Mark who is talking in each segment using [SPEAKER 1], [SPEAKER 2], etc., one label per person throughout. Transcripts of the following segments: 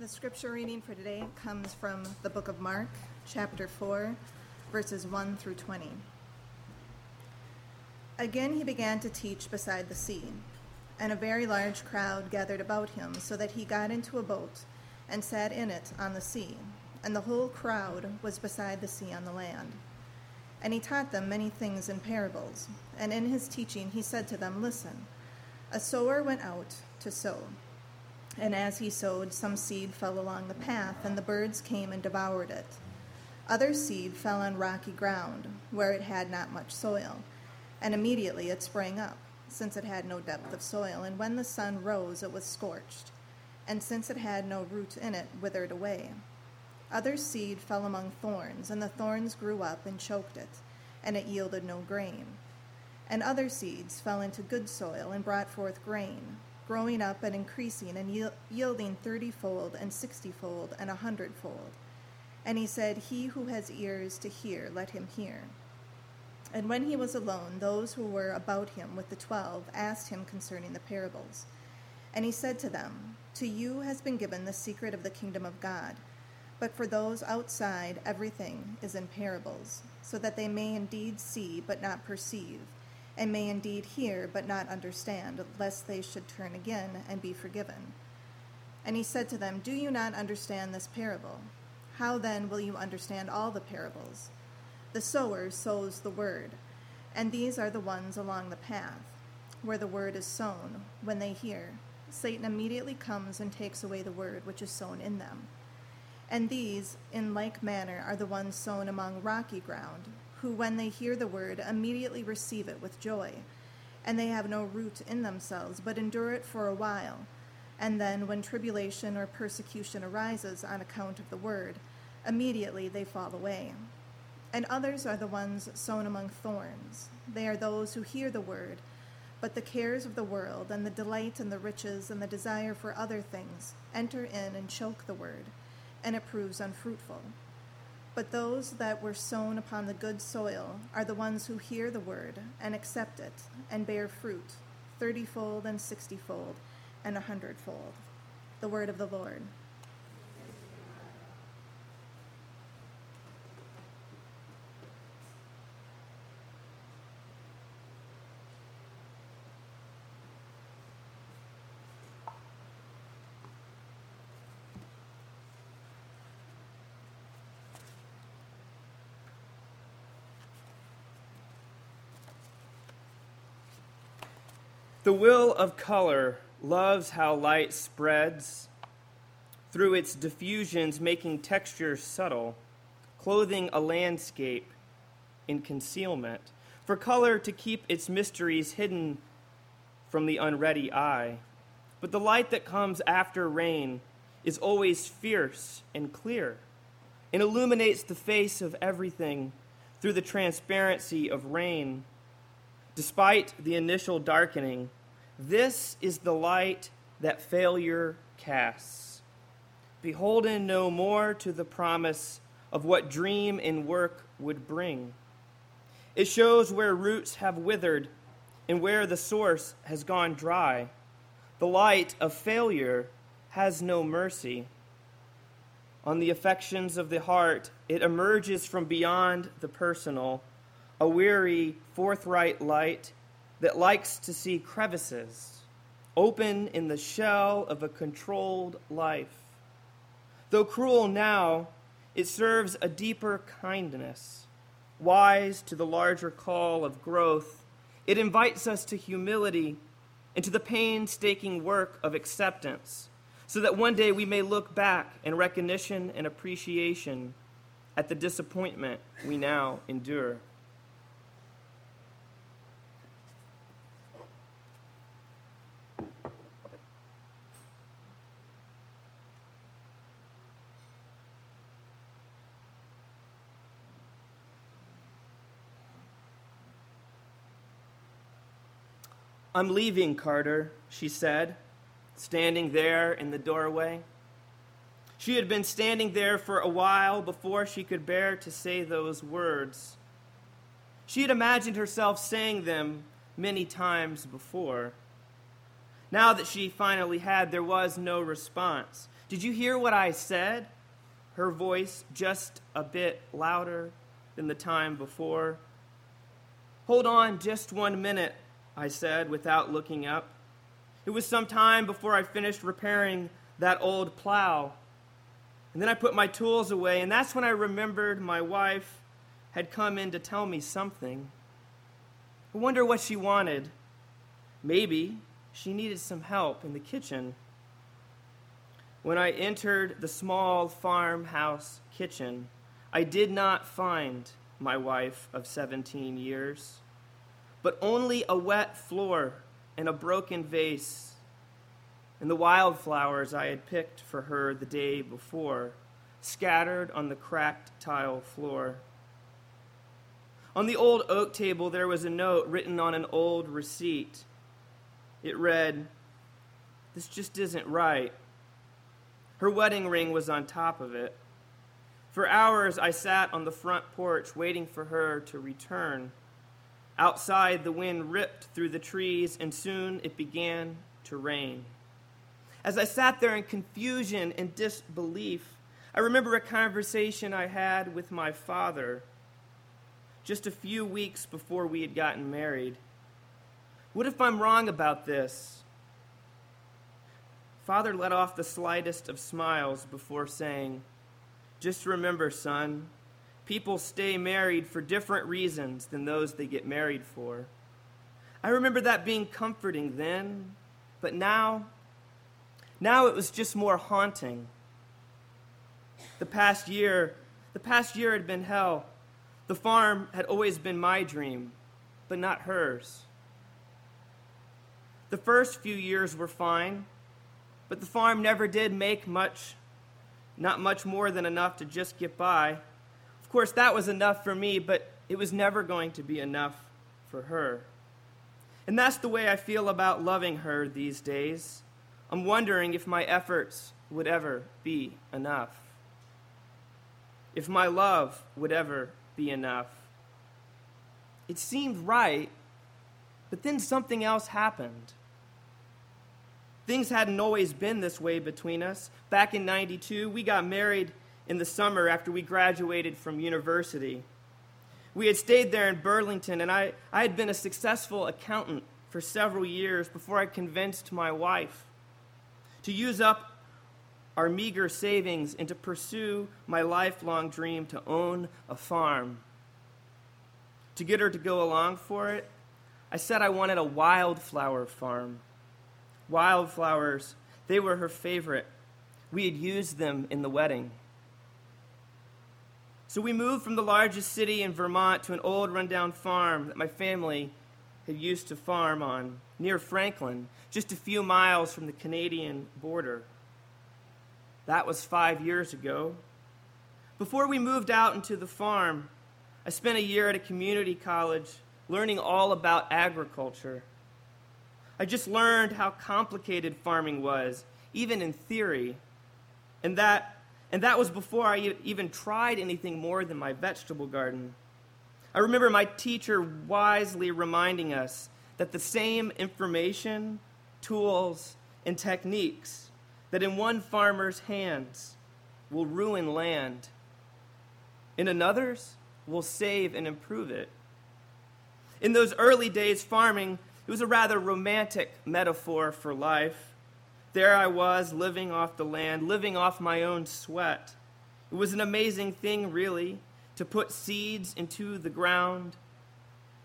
[SPEAKER 1] The scripture reading for today comes from the book of Mark, chapter 4, verses 1 through 20. Again, he began to teach beside the sea, and a very large crowd gathered about him, so that he got into a boat and sat in it on the sea, and the whole crowd was beside the sea on the land. And he taught them many things in parables, and in his teaching he said to them, Listen, a sower went out to sow. And as he sowed, some seed fell along the path, and the birds came and devoured it. Other seed fell on rocky ground, where it had not much soil, and immediately it sprang up, since it had no depth of soil. And when the sun rose, it was scorched, and since it had no root in it, withered away. Other seed fell among thorns, and the thorns grew up and choked it, and it yielded no grain. And other seeds fell into good soil and brought forth grain growing up and increasing and yielding thirtyfold and sixtyfold and a hundredfold. And he said, He who has ears to hear, let him hear. And when he was alone, those who were about him with the twelve asked him concerning the parables. And he said to them, To you has been given the secret of the kingdom of God. But for those outside, everything is in parables, so that they may indeed see but not perceive and may indeed hear but not understand, lest they should turn again and be forgiven. And he said to them, Do you not understand this parable? How then will you understand all the parables? The sower sows the word, and these are the ones along the path, where the word is sown. When they hear, Satan immediately comes and takes away the word which is sown in them. And these, in like manner, are the ones sown among rocky ground who, when they hear the word, immediately receive it with joy. And they have no root in themselves, but endure it for a while. And then, when tribulation or persecution arises on account of the word, immediately they fall away. And others are the ones sown among thorns. They are those who hear the word, but the cares of the world, and the delight and the riches, and the desire for other things enter in and choke the word, and it proves unfruitful. But those that were sown upon the good soil are the ones who hear the word and accept it and bear fruit, thirtyfold and sixtyfold and a hundredfold. The word of the Lord.
[SPEAKER 2] The will of color loves how light spreads through its diffusions, making textures subtle, clothing a landscape in concealment. For color to keep its mysteries hidden from the unready eye. But the light that comes after rain is always fierce and clear and illuminates the face of everything through the transparency of rain. Despite the initial darkening, this is the light that failure casts. Beholden no more to the promise of what dream and work would bring. It shows where roots have withered and where the source has gone dry. The light of failure has no mercy. On the affections of the heart, it emerges from beyond the personal, a weary, forthright light that likes to see crevices open in the shell of a controlled life. Though cruel now, it serves a deeper kindness. Wise to the larger call of growth, it invites us to humility and to the painstaking work of acceptance, so that one day we may look back in recognition and appreciation at the disappointment we now endure. I'm leaving, Carter, she said, standing there in the doorway. She had been standing there for a while before she could bear to say those words. She had imagined herself saying them many times before. Now that she finally had, there was no response. Did you hear what I said? Her voice just a bit louder than the time before. Hold on just one minute, I said without looking up. It was some time before I finished repairing that old plow. And then I put my tools away, and that's when I remembered my wife had come in to tell me something. I wonder what she wanted. Maybe she needed some help in the kitchen. When I entered the small farmhouse kitchen, I did not find my wife of 17 years, but only a wet floor and a broken vase and the wildflowers I had picked for her the day before, scattered on the cracked tile floor. On the old oak table, there was a note written on an old receipt. It read, This just isn't right. Her wedding ring was on top of it. For hours, I sat on the front porch waiting for her to return. Outside, the wind ripped through the trees, and soon it began to rain. As I sat there in confusion and disbelief, I remember a conversation I had with my father just a few weeks before we had gotten married. What if I'm wrong about this? Father let off the slightest of smiles before saying, Just remember, son, people stay married for different reasons than those they get married for. I remember that being comforting then, but now now it was just more haunting. The past year, the past year had been hell. The farm had always been my dream, but not hers. The first few years were fine, but the farm never did make much, not much more than enough to just get by. Of course, that was enough for me, but it was never going to be enough for her. And that's the way I feel about loving her these days. I'm wondering if my efforts would ever be enough. If my love would ever be enough. It seemed right, but then something else happened. Things hadn't always been this way between us. Back in 92, we got married in the summer after we graduated from university. We had stayed there in Burlington, and I, I had been a successful accountant for several years before I convinced my wife to use up our meager savings and to pursue my lifelong dream to own a farm. To get her to go along for it, I said I wanted a wildflower farm. Wildflowers, they were her favorite. We had used them in the wedding. So we moved from the largest city in Vermont to an old rundown farm that my family had used to farm on near Franklin, just a few miles from the Canadian border. That was five years ago. Before we moved out into the farm, I spent a year at a community college learning all about agriculture. I just learned how complicated farming was, even in theory. And that, and that was before I even tried anything more than my vegetable garden. I remember my teacher wisely reminding us that the same information, tools, and techniques that in one farmer's hands will ruin land, in another's will save and improve it. In those early days, farming it was a rather romantic metaphor for life. There I was, living off the land, living off my own sweat. It was an amazing thing, really to put seeds into the ground,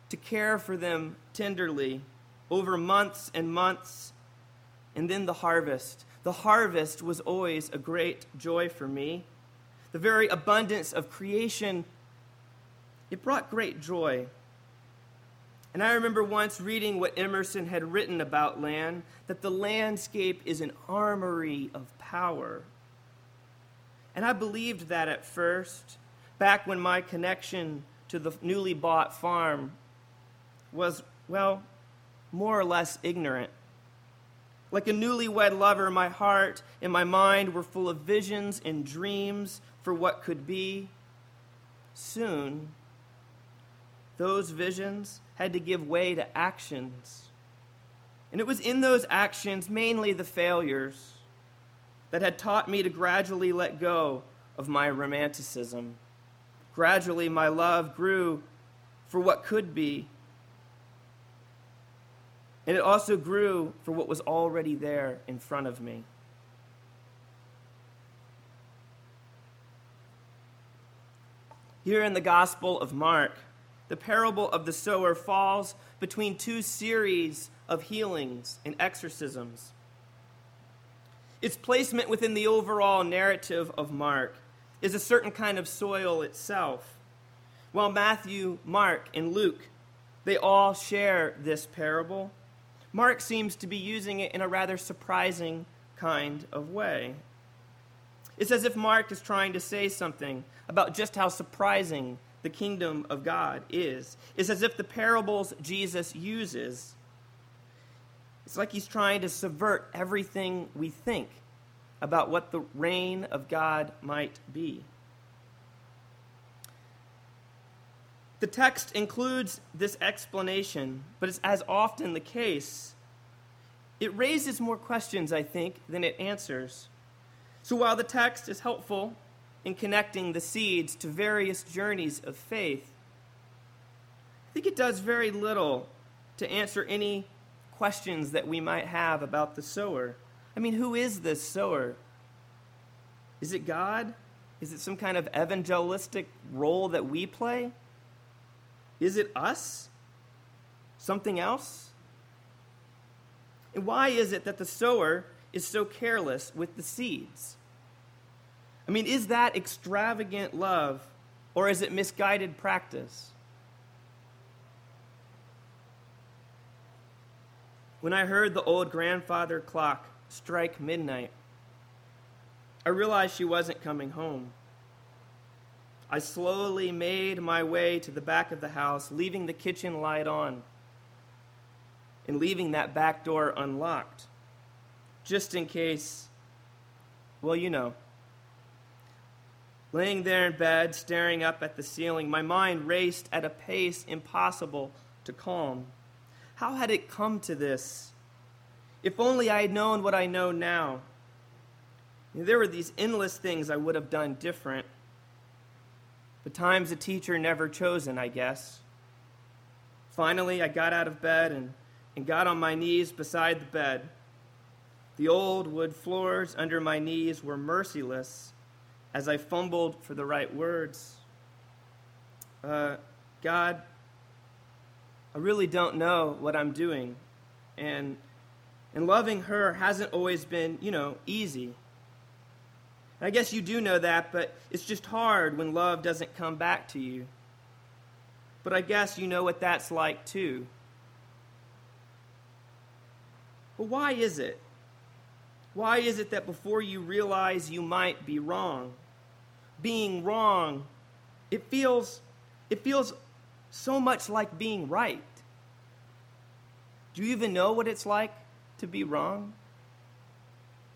[SPEAKER 2] to care for them tenderly over months and months, and then the harvest. The harvest was always a great joy for me. The very abundance of creation, it brought great joy. And I remember once reading what Emerson had written about land that the landscape is an armory of power. And I believed that at first back when my connection to the newly bought farm was, well, more or less ignorant. Like a newlywed lover, my heart and my mind were full of visions and dreams for what could be. Soon, those visions had to give way to actions. And it was in those actions, mainly the failures, that had taught me to gradually let go of my romanticism. Gradually, my love grew for what could be. And it also grew for what was already there in front of me. Here in the Gospel of Mark, the parable of the sower falls between two series of healings and exorcisms. Its placement within the overall narrative of Mark is a certain kind of soil itself. While Matthew, Mark, and Luke, they all share this parable, Mark seems to be using it in a rather surprising kind of way. It's as if Mark is trying to say something about just how surprising the kingdom of God is. It's as if the parables Jesus uses, it's like he's trying to subvert everything we think about what the reign of God might be. The text includes this explanation, but it's as often the case, it raises more questions, I think, than it answers. So while the text is helpful in connecting the seeds to various journeys of faith, I think it does very little to answer any questions that we might have about the sower. I mean, who is this sower? Is it God? Is it some kind of evangelistic role that we play? Is it us? Something else? And why is it that the sower is so careless with the seeds? I mean, is that extravagant love or is it misguided practice? When I heard the old grandfather clock strike midnight, I realized she wasn't coming home. I slowly made my way to the back of the house, leaving the kitchen light on and leaving that back door unlocked just in case, well, you know. Laying there in bed, staring up at the ceiling, my mind raced at a pace impossible to calm. How had it come to this? If only I had known what I know now. There were these endless things I would have done different. The times a teacher never chosen, I guess. Finally, I got out of bed and, and got on my knees beside the bed. The old wood floors under my knees were merciless as I fumbled for the right words. Uh, God, I really don't know what I'm doing. And, and loving her hasn't always been, you know, easy. I guess you do know that, but it's just hard when love doesn't come back to you. But I guess you know what that's like too. But why is it why is it that before you realize you might be wrong, being wrong, it feels, it feels so much like being right? Do you even know what it's like to be wrong?